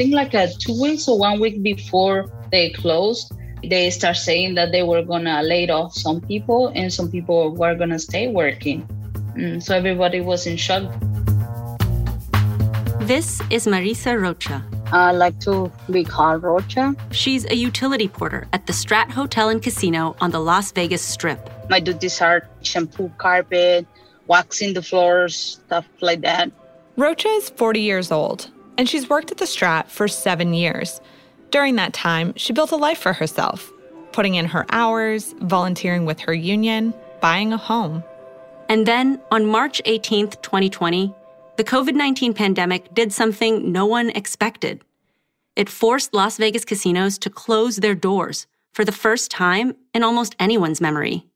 think like a two weeks or one week before they closed, they start saying that they were gonna lay off some people and some people were gonna stay working. Mm, so everybody was in shock. This is Marisa Rocha. I like to be called Rocha. She's a utility porter at the Strat Hotel and Casino on the Las Vegas Strip. My duties are shampoo carpet, waxing the floors, stuff like that. Rocha is 40 years old, and she's worked at the Strat for seven years. During that time, she built a life for herself, putting in her hours, volunteering with her union, buying a home. And then on March 18th, 2020, the COVID 19 pandemic did something no one expected. It forced Las Vegas casinos to close their doors for the first time in almost anyone's memory.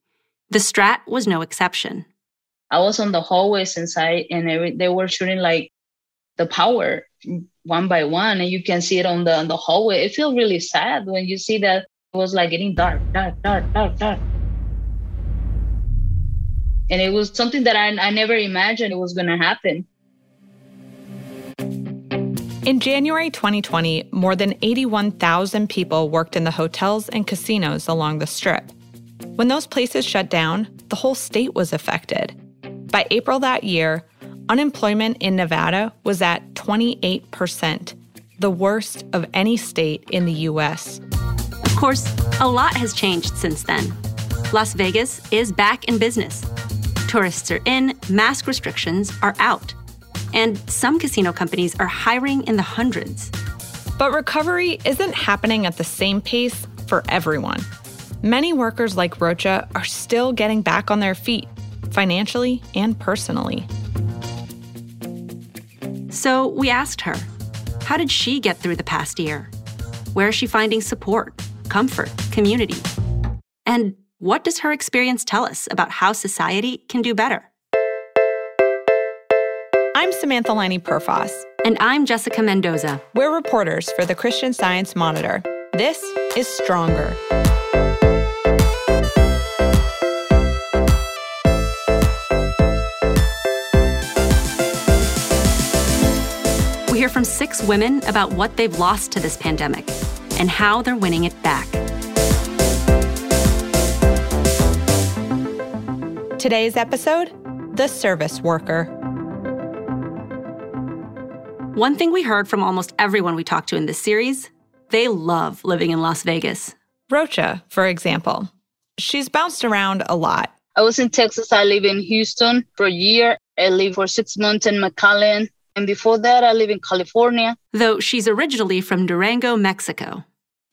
The Strat was no exception. I was on the hallways inside, and every, they were shooting like the power one by one, and you can see it on the on the hallway. It feels really sad when you see that it was like getting dark, dark, dark, dark, dark. And it was something that I, I never imagined it was going to happen. In January 2020, more than 81,000 people worked in the hotels and casinos along the strip. When those places shut down, the whole state was affected. By April that year, unemployment in Nevada was at 28%, the worst of any state in the US. Of course, a lot has changed since then. Las Vegas is back in business. Tourists are in, mask restrictions are out and some casino companies are hiring in the hundreds. But recovery isn't happening at the same pace for everyone. Many workers like Rocha are still getting back on their feet, financially and personally. So we asked her, how did she get through the past year? Where is she finding support, comfort, community? And what does her experience tell us about how society can do better? I'm Samantha Laine Perfas. And I'm Jessica Mendoza. We're reporters for the Christian Science Monitor. This is Stronger. Six women about what they've lost to this pandemic and how they're winning it back. Today's episode The Service Worker. One thing we heard from almost everyone we talked to in this series they love living in Las Vegas. Rocha, for example, she's bounced around a lot. I was in Texas. I live in Houston for a year. I lived for six months in McAllen. And before that, I live in California. Though she's originally from Durango, Mexico.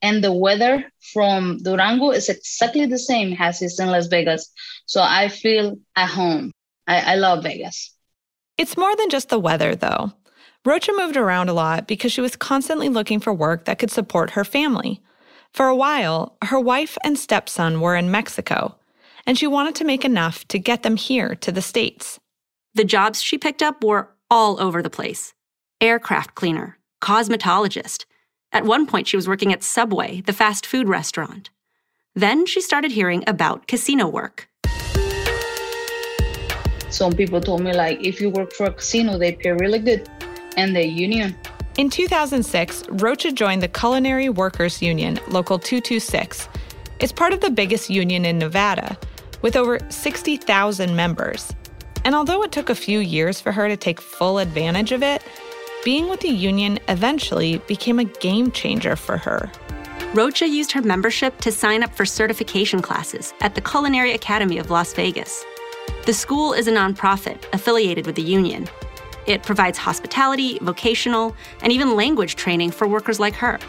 And the weather from Durango is exactly the same as it's in Las Vegas. So I feel at home. I, I love Vegas. It's more than just the weather, though. Rocha moved around a lot because she was constantly looking for work that could support her family. For a while, her wife and stepson were in Mexico, and she wanted to make enough to get them here to the States. The jobs she picked up were all over the place aircraft cleaner, cosmetologist. At one point, she was working at Subway, the fast food restaurant. Then she started hearing about casino work. Some people told me, like, if you work for a casino, they pay really good and the union. In 2006, Rocha joined the Culinary Workers Union, Local 226. It's part of the biggest union in Nevada, with over 60,000 members. And although it took a few years for her to take full advantage of it, being with the union eventually became a game changer for her. Rocha used her membership to sign up for certification classes at the Culinary Academy of Las Vegas. The school is a nonprofit affiliated with the union, it provides hospitality, vocational, and even language training for workers like her.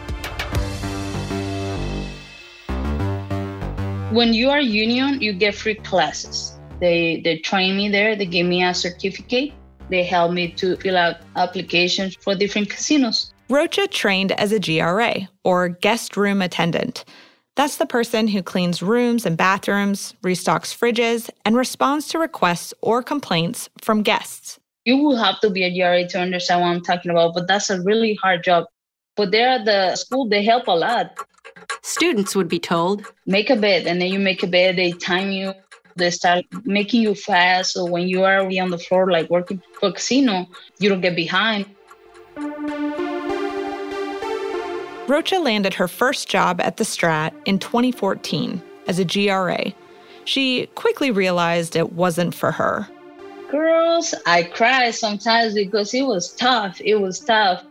When you are union, you get free classes. They they train me there. They give me a certificate. They help me to fill out applications for different casinos. Rocha trained as a GRA, or guest room attendant. That's the person who cleans rooms and bathrooms, restocks fridges, and responds to requests or complaints from guests you will have to be a GRA to understand what I'm talking about, but that's a really hard job. But there at the school, they help a lot. Students would be told make a bed, and then you make a bed, they time you, they start making you fast. So when you are on the floor, like working for a casino, you don't get behind. Rocha landed her first job at the Strat in 2014 as a GRA. She quickly realized it wasn't for her. Girls, I cry sometimes because it was tough. It was tough.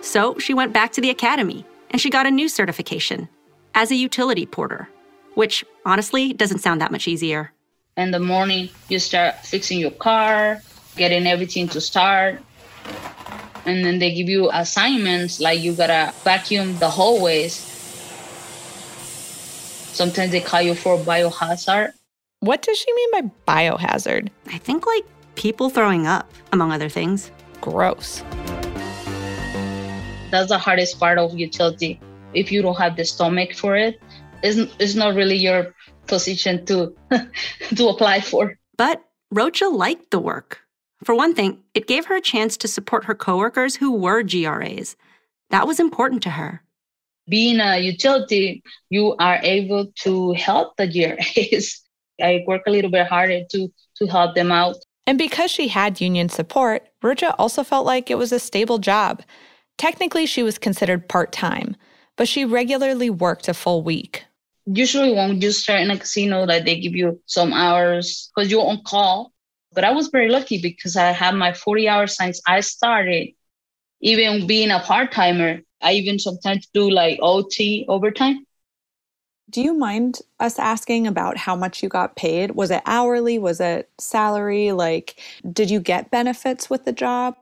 So she went back to the academy and she got a new certification as a utility porter, which honestly doesn't sound that much easier. In the morning, you start fixing your car, getting everything to start. And then they give you assignments like you gotta vacuum the hallways. Sometimes they call you for biohazard. What does she mean by biohazard? I think like people throwing up, among other things. Gross. That's the hardest part of utility. If you don't have the stomach for it, it's, it's not really your position to to apply for. But Rocha liked the work. For one thing, it gave her a chance to support her coworkers who were GRAs. That was important to her. Being a utility, you are able to help the GRAs. I work a little bit harder to to help them out. And because she had union support, Rocha also felt like it was a stable job. Technically, she was considered part time, but she regularly worked a full week. Usually, when you start in a casino, that they give you some hours because you're on call. But I was very lucky because I had my 40 hours since I started. Even being a part timer, I even sometimes do like OT overtime. Do you mind us asking about how much you got paid? Was it hourly? Was it salary? Like, did you get benefits with the job?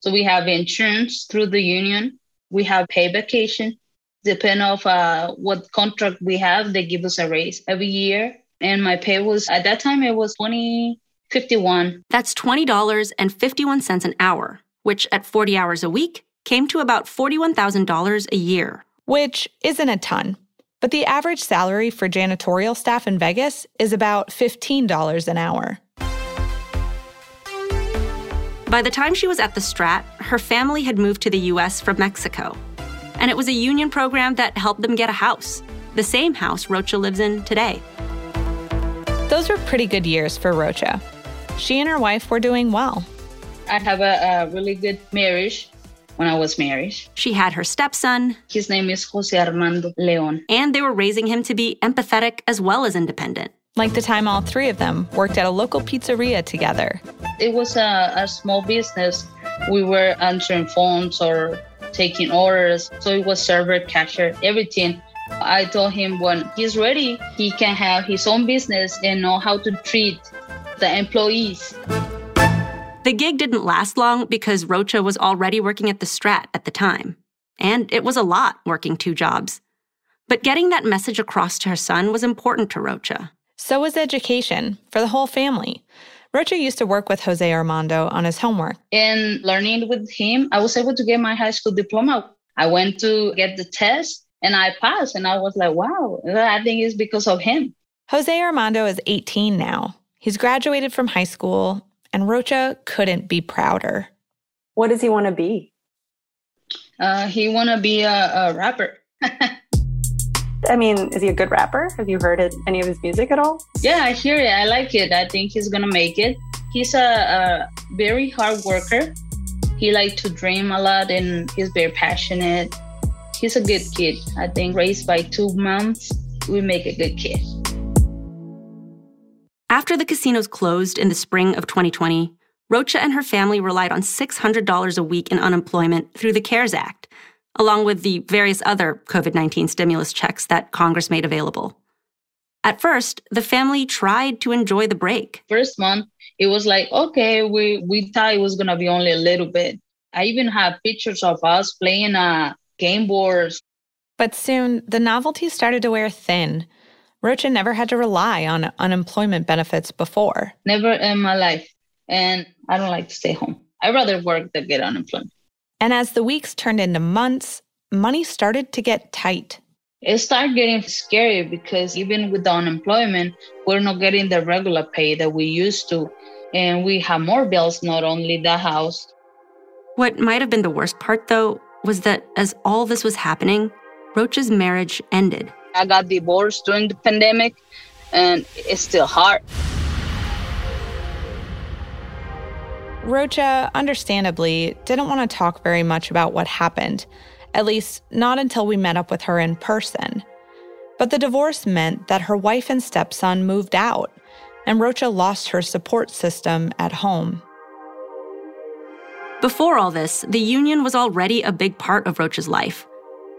So we have insurance through the union. We have pay vacation. Depending of uh, what contract we have, they give us a raise every year. And my pay was at that time it was twenty fifty one. That's twenty dollars and fifty one cents an hour, which at forty hours a week came to about forty one thousand dollars a year. Which isn't a ton, but the average salary for janitorial staff in Vegas is about $15 an hour. By the time she was at the Strat, her family had moved to the US from Mexico. And it was a union program that helped them get a house, the same house Rocha lives in today. Those were pretty good years for Rocha. She and her wife were doing well. I have a, a really good marriage when I was married. She had her stepson. His name is Jose Armando Leon. And they were raising him to be empathetic as well as independent. Like the time all three of them worked at a local pizzeria together. It was a, a small business. We were answering phones or taking orders. So it was server, cashier, everything. I told him when he's ready, he can have his own business and know how to treat the employees. The gig didn't last long because Rocha was already working at the Strat at the time. And it was a lot working two jobs. But getting that message across to her son was important to Rocha. So was education for the whole family. Rocha used to work with Jose Armando on his homework. In learning with him, I was able to get my high school diploma. I went to get the test and I passed. And I was like, wow, I think it's because of him. Jose Armando is 18 now. He's graduated from high school, and Rocha couldn't be prouder. What does he want to be? Uh, he want to be a, a rapper. I mean, is he a good rapper? Have you heard any of his music at all? Yeah, I hear it. I like it. I think he's gonna make it. He's a, a very hard worker. He likes to dream a lot, and he's very passionate. He's a good kid. I think raised by two moms, we make a good kid. After the casinos closed in the spring of 2020, Rocha and her family relied on $600 a week in unemployment through the CARES Act along with the various other COVID 19 stimulus checks that Congress made available. At first, the family tried to enjoy the break. First month, it was like, okay, we, we thought it was going to be only a little bit. I even have pictures of us playing uh, game boards. But soon, the novelty started to wear thin. Rocha never had to rely on unemployment benefits before. Never in my life. And I don't like to stay home. I'd rather work than get unemployment. And as the weeks turned into months, money started to get tight. It started getting scary because even with the unemployment, we're not getting the regular pay that we used to. And we have more bills, not only the house. What might have been the worst part, though, was that as all this was happening, Rocha's marriage ended. I got divorced during the pandemic, and it's still hard. Rocha, understandably, didn't want to talk very much about what happened. at least not until we met up with her in person. But the divorce meant that her wife and stepson moved out, and Rocha lost her support system at home. Before all this, the union was already a big part of Rocha's life.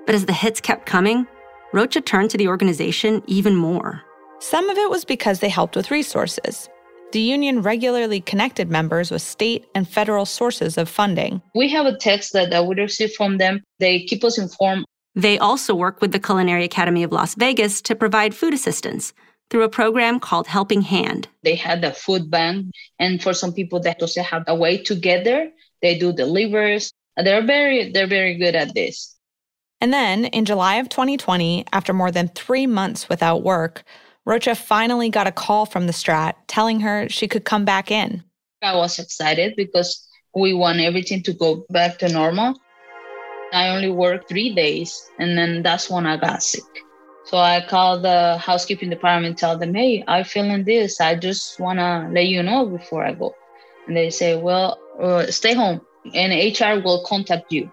But as the hits kept coming, Rocha turned to the organization even more. Some of it was because they helped with resources. The union regularly connected members with state and federal sources of funding. We have a text that, that we receive from them. They keep us informed. They also work with the Culinary Academy of Las Vegas to provide food assistance through a program called Helping Hand. They had the food bank, and for some people that also have a way to get there, they do delivers. They're very they're very good at this. And then in July of 2020, after more than three months without work, Rocha finally got a call from the Strat telling her she could come back in. I was excited because we want everything to go back to normal. I only worked three days, and then that's when I got sick. So I called the housekeeping department, tell them, hey, I'm feeling this. I just want to let you know before I go. And they say, well, uh, stay home and HR will contact you.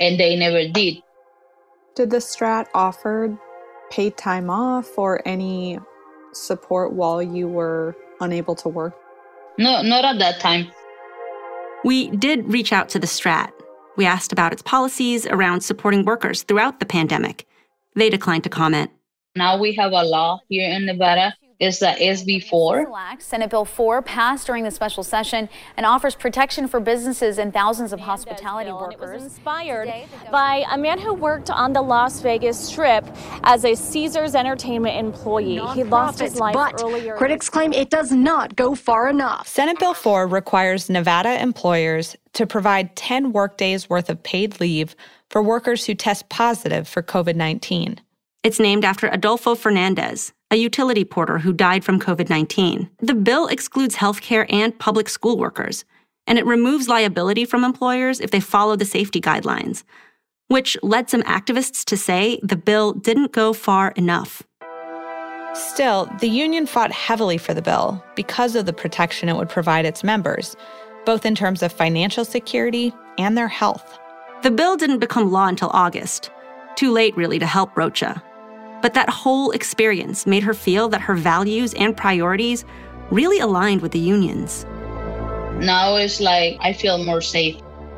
And they never did. Did the Strat offer paid time off or any support while you were unable to work? No, not at that time. We did reach out to the Strat. We asked about its policies around supporting workers throughout the pandemic. They declined to comment. Now we have a law here in Nevada is the SB4. Senate Bill 4 passed during the special session and offers protection for businesses and thousands of hospitality workers. It was inspired by a man who worked on the Las Vegas Strip as a Caesars Entertainment employee. He lost his life but earlier. Critics claim it does not go far enough. Senate Bill 4 requires Nevada employers to provide 10 workdays worth of paid leave for workers who test positive for COVID 19. It's named after Adolfo Fernandez, a utility porter who died from COVID 19. The bill excludes healthcare and public school workers, and it removes liability from employers if they follow the safety guidelines, which led some activists to say the bill didn't go far enough. Still, the union fought heavily for the bill because of the protection it would provide its members, both in terms of financial security and their health. The bill didn't become law until August. Too late, really, to help Rocha. But that whole experience made her feel that her values and priorities really aligned with the unions. Now it's like I feel more safe.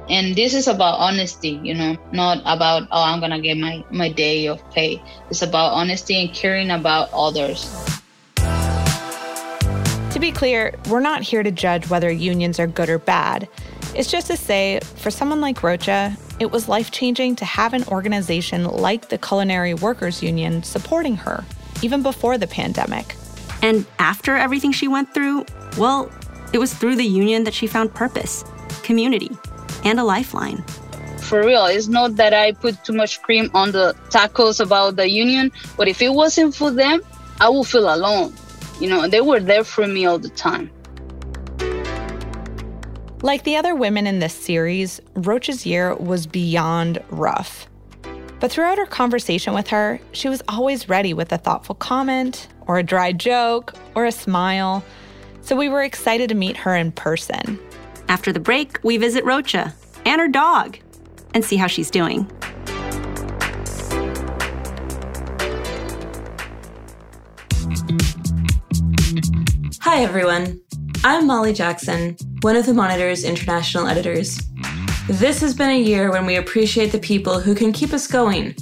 And this is about honesty, you know, not about, oh, I'm going to get my, my day of pay. It's about honesty and caring about others. To be clear, we're not here to judge whether unions are good or bad. It's just to say, for someone like Rocha, it was life changing to have an organization like the Culinary Workers Union supporting her, even before the pandemic. And after everything she went through, well, it was through the union that she found purpose, community, and a lifeline. For real, it's not that I put too much cream on the tacos about the union, but if it wasn't for them, I would feel alone. You know, they were there for me all the time. Like the other women in this series, Rocha's year was beyond rough. But throughout our conversation with her, she was always ready with a thoughtful comment, or a dry joke, or a smile. So we were excited to meet her in person. After the break, we visit Rocha and her dog and see how she's doing. Hi, everyone. I'm Molly Jackson, one of the Monitor's international editors. This has been a year when we appreciate the people who can keep us going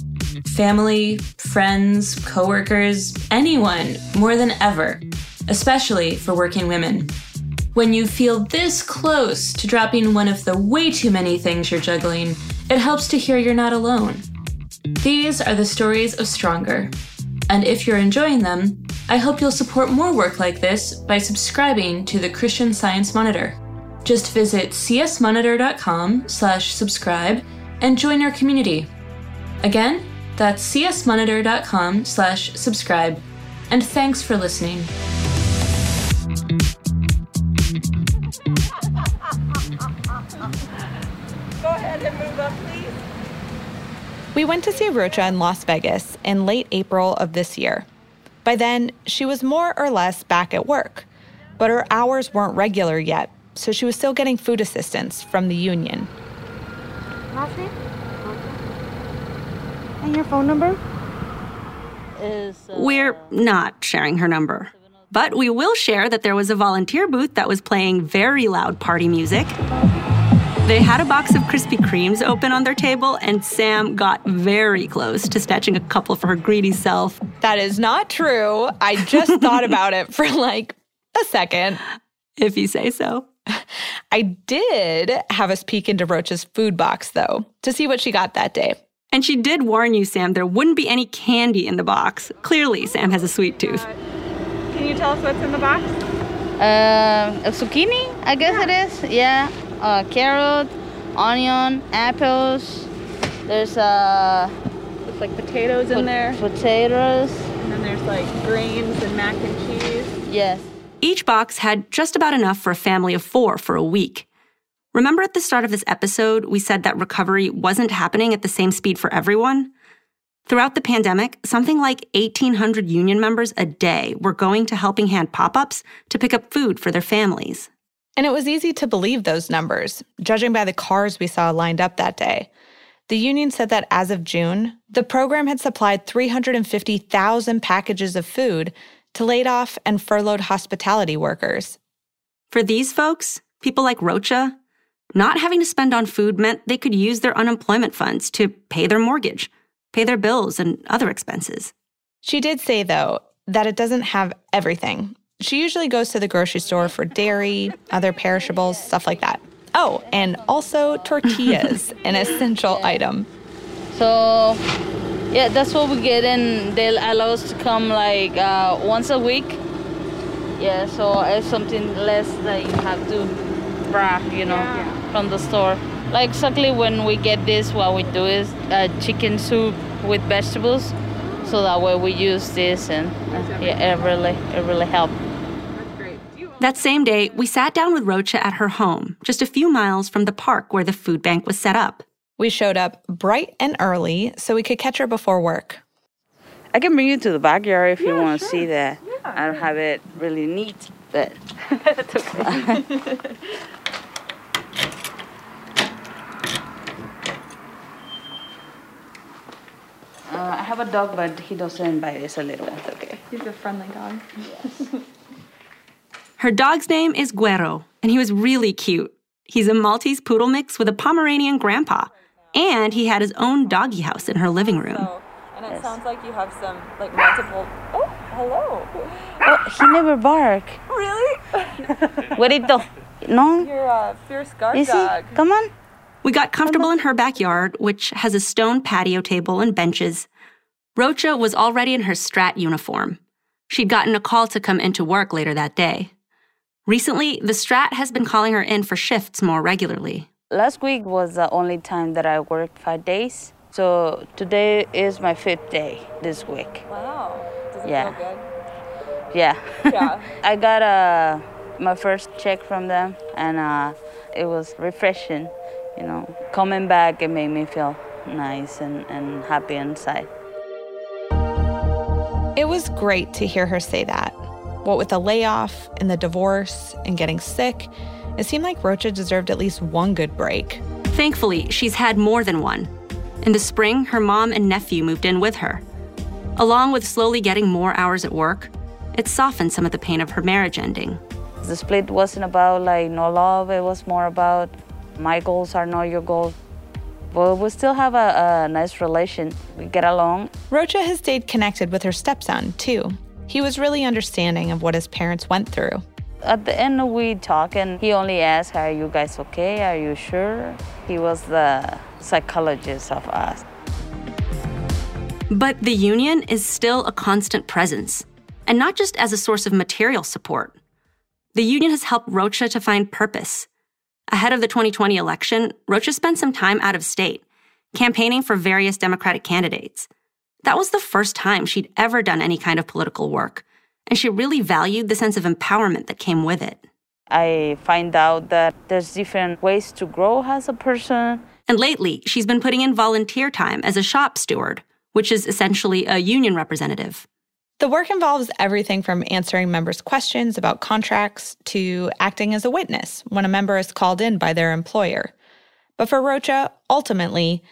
family, friends, coworkers, anyone more than ever, especially for working women. When you feel this close to dropping one of the way too many things you're juggling, it helps to hear you're not alone. These are the stories of Stronger. And if you're enjoying them, I hope you'll support more work like this by subscribing to the Christian Science Monitor. Just visit csmonitor.com slash subscribe and join our community. Again, that's csmonitor.com slash subscribe. And thanks for listening. Go ahead and move up, please. We went to see Rocha in Las Vegas in late April of this year. By then, she was more or less back at work, but her hours weren't regular yet, so she was still getting food assistance from the union. Last name? And your phone number? Is uh, We're not sharing her number. But we will share that there was a volunteer booth that was playing very loud party music. They had a box of Krispy Kremes open on their table, and Sam got very close to snatching a couple for her greedy self. That is not true. I just thought about it for like a second. If you say so. I did have us peek into Rocha's food box, though, to see what she got that day. And she did warn you, Sam, there wouldn't be any candy in the box. Clearly, Sam has a sweet tooth. Can you tell us what's in the box? Uh, a zucchini, I guess it is. Yeah. Uh, carrot, onion, apples. There's uh, It's like potatoes in there. potatoes. And then there's like grains and mac and cheese. Yes. Each box had just about enough for a family of four for a week. Remember at the start of this episode, we said that recovery wasn't happening at the same speed for everyone? Throughout the pandemic, something like 1,800 union members a day were going to Helping Hand pop ups to pick up food for their families. And it was easy to believe those numbers, judging by the cars we saw lined up that day. The union said that as of June, the program had supplied 350,000 packages of food to laid off and furloughed hospitality workers. For these folks, people like Rocha, not having to spend on food meant they could use their unemployment funds to pay their mortgage, pay their bills, and other expenses. She did say, though, that it doesn't have everything. She usually goes to the grocery store for dairy, other perishables, stuff like that. Oh, and also tortillas, an essential item. So, yeah, that's what we get, and they'll allow us to come like uh, once a week. Yeah, so it's something less that you have to bring, you know, from the store. Like exactly when we get this, what we do is uh, chicken soup with vegetables. So that way we use this, and uh, yeah, it really, it really helps. That same day, we sat down with Rocha at her home, just a few miles from the park where the food bank was set up. We showed up bright and early so we could catch her before work. I can bring you to the backyard if you want to see that. Yeah, I don't have it really neat, but That's okay. uh, I have a dog, but he doesn't bite. It's a little. okay. He's a friendly dog. Her dog's name is Guero, and he was really cute. He's a Maltese poodle mix with a Pomeranian grandpa, and he had his own doggy house in her living room. and it sounds like you have some like multiple. Oh, hello. Oh, he never bark. Really? Güerito. No? You're a fierce guard Is he? dog. Come on. We got comfortable in her backyard, which has a stone patio table and benches. Rocha was already in her strat uniform. She'd gotten a call to come into work later that day. Recently, the strat has been calling her in for shifts more regularly. Last week was the only time that I worked five days. So today is my fifth day this week. Wow. Does it Yeah. feel good? Yeah. Yeah. I got uh, my first check from them, and uh, it was refreshing. You know, coming back, it made me feel nice and, and happy inside. It was great to hear her say that. What with the layoff and the divorce and getting sick, it seemed like Rocha deserved at least one good break. Thankfully, she's had more than one. In the spring, her mom and nephew moved in with her. Along with slowly getting more hours at work, it softened some of the pain of her marriage ending. The split wasn't about like no love, it was more about my goals are not your goals. But we still have a, a nice relation. We get along. Rocha has stayed connected with her stepson, too. He was really understanding of what his parents went through. At the end, we talk, and he only asked, Are you guys okay? Are you sure? He was the psychologist of us. But the union is still a constant presence, and not just as a source of material support. The union has helped Rocha to find purpose. Ahead of the 2020 election, Rocha spent some time out of state, campaigning for various Democratic candidates. That was the first time she'd ever done any kind of political work, and she really valued the sense of empowerment that came with it. I find out that there's different ways to grow as a person. And lately, she's been putting in volunteer time as a shop steward, which is essentially a union representative. The work involves everything from answering members' questions about contracts to acting as a witness when a member is called in by their employer. But for Rocha, ultimately,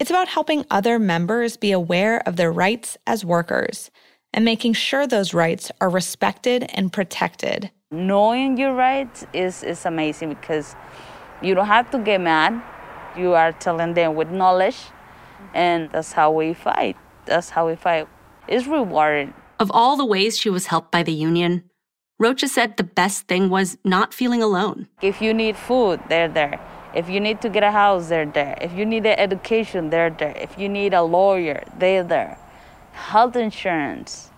It's about helping other members be aware of their rights as workers and making sure those rights are respected and protected. Knowing your rights is, is amazing because you don't have to get mad. You are telling them with knowledge, and that's how we fight. That's how we fight. It's rewarding. Of all the ways she was helped by the union, Rocha said the best thing was not feeling alone. If you need food, they're there. If you need to get a house, they're there. If you need an education, they're there. If you need a lawyer, they're there. Health insurance,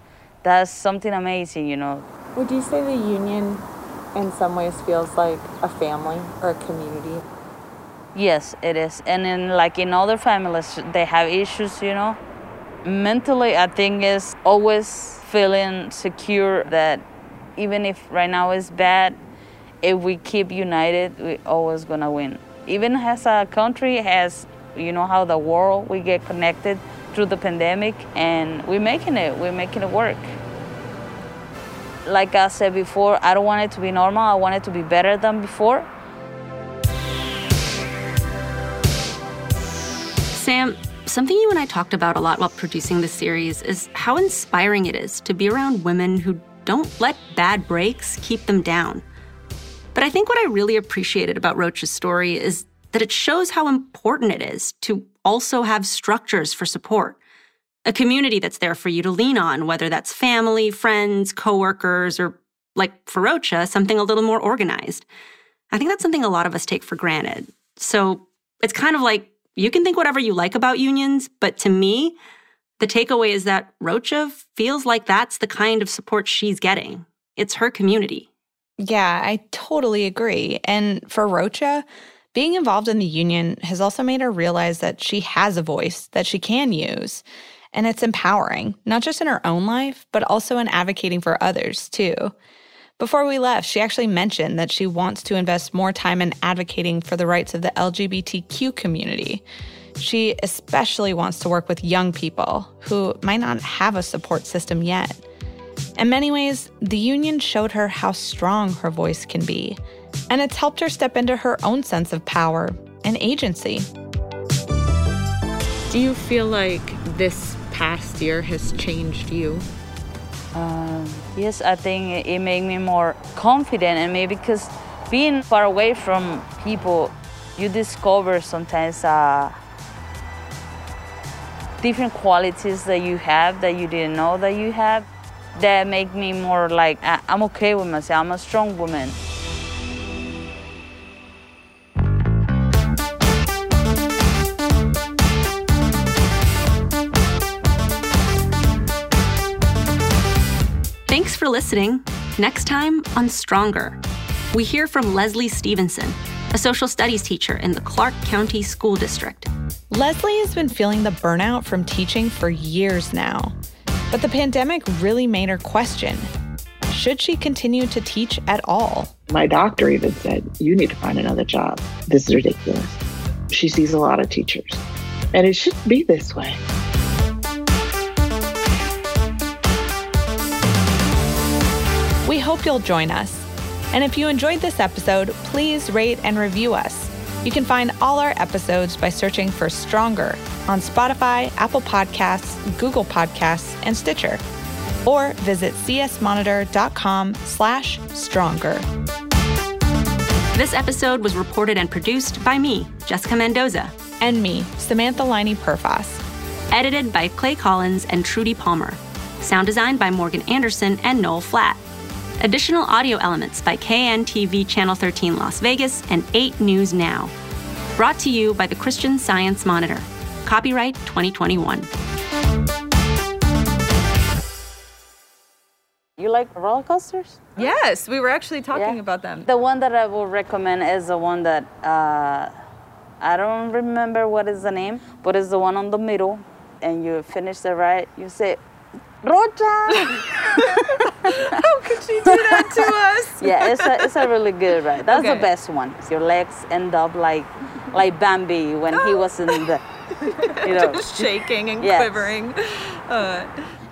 that's something amazing, you know. Would you say the union in some ways feels like a family or a community? Yes, it is. And in like in other families, they have issues, you know. Mentally, I think is always feeling secure that even if right now is bad, if we keep united, we're always gonna win. Even as a country, as you know how the world we get connected through the pandemic, and we're making it. We're making it work. Like I said before, I don't want it to be normal. I want it to be better than before. Sam, something you and I talked about a lot while producing the series is how inspiring it is to be around women who don't let bad breaks keep them down. But I think what I really appreciated about Rocha's story is that it shows how important it is to also have structures for support. A community that's there for you to lean on, whether that's family, friends, coworkers, or like for Rocha, something a little more organized. I think that's something a lot of us take for granted. So it's kind of like you can think whatever you like about unions, but to me, the takeaway is that Rocha feels like that's the kind of support she's getting. It's her community. Yeah, I totally agree. And for Rocha, being involved in the union has also made her realize that she has a voice that she can use. And it's empowering, not just in her own life, but also in advocating for others, too. Before we left, she actually mentioned that she wants to invest more time in advocating for the rights of the LGBTQ community. She especially wants to work with young people who might not have a support system yet. In many ways, the union showed her how strong her voice can be, and it's helped her step into her own sense of power and agency. Do you feel like this past year has changed you? Um, yes, I think it made me more confident, and maybe because being far away from people, you discover sometimes uh, different qualities that you have that you didn't know that you have that make me more like I'm okay with myself. I'm a strong woman. Thanks for listening. Next time on Stronger, we hear from Leslie Stevenson, a social studies teacher in the Clark County School District. Leslie has been feeling the burnout from teaching for years now. But the pandemic really made her question should she continue to teach at all? My doctor even said, You need to find another job. This is ridiculous. She sees a lot of teachers, and it shouldn't be this way. We hope you'll join us. And if you enjoyed this episode, please rate and review us. You can find all our episodes by searching for Stronger on Spotify, Apple Podcasts, Google Podcasts, and Stitcher. Or visit csmonitor.com slash stronger. This episode was reported and produced by me, Jessica Mendoza. And me, Samantha Laine Perfas. Edited by Clay Collins and Trudy Palmer. Sound designed by Morgan Anderson and Noel Flatt. Additional audio elements by KTNV Channel 13 Las Vegas and 8 News Now. Brought to you by the Christian Science Monitor. Copyright 2021. You like roller coasters? Yes, we were actually talking Yeah. about them. The one that I will recommend is the one that uh, I don't remember what is the name, but it's the one on the middle, and you finish the ride. You say, "Rocha." How could she do that to us? yeah, it's a it's a really good ride. That's Okay. the best one. Your legs end up like like Bambi when he was in the, you know, Just shaking and Yes. quivering. Uh,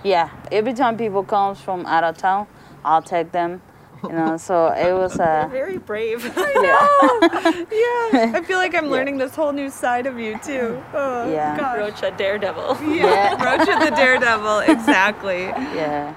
Yeah, every time people comes from out of town, I'll take them You know, so it was uh, very brave. I know. yeah, I feel like I'm learning this whole new side of you too. Oh, Yeah. gosh. Rocha daredevil. Yeah, Rocha the daredevil, exactly. Yeah.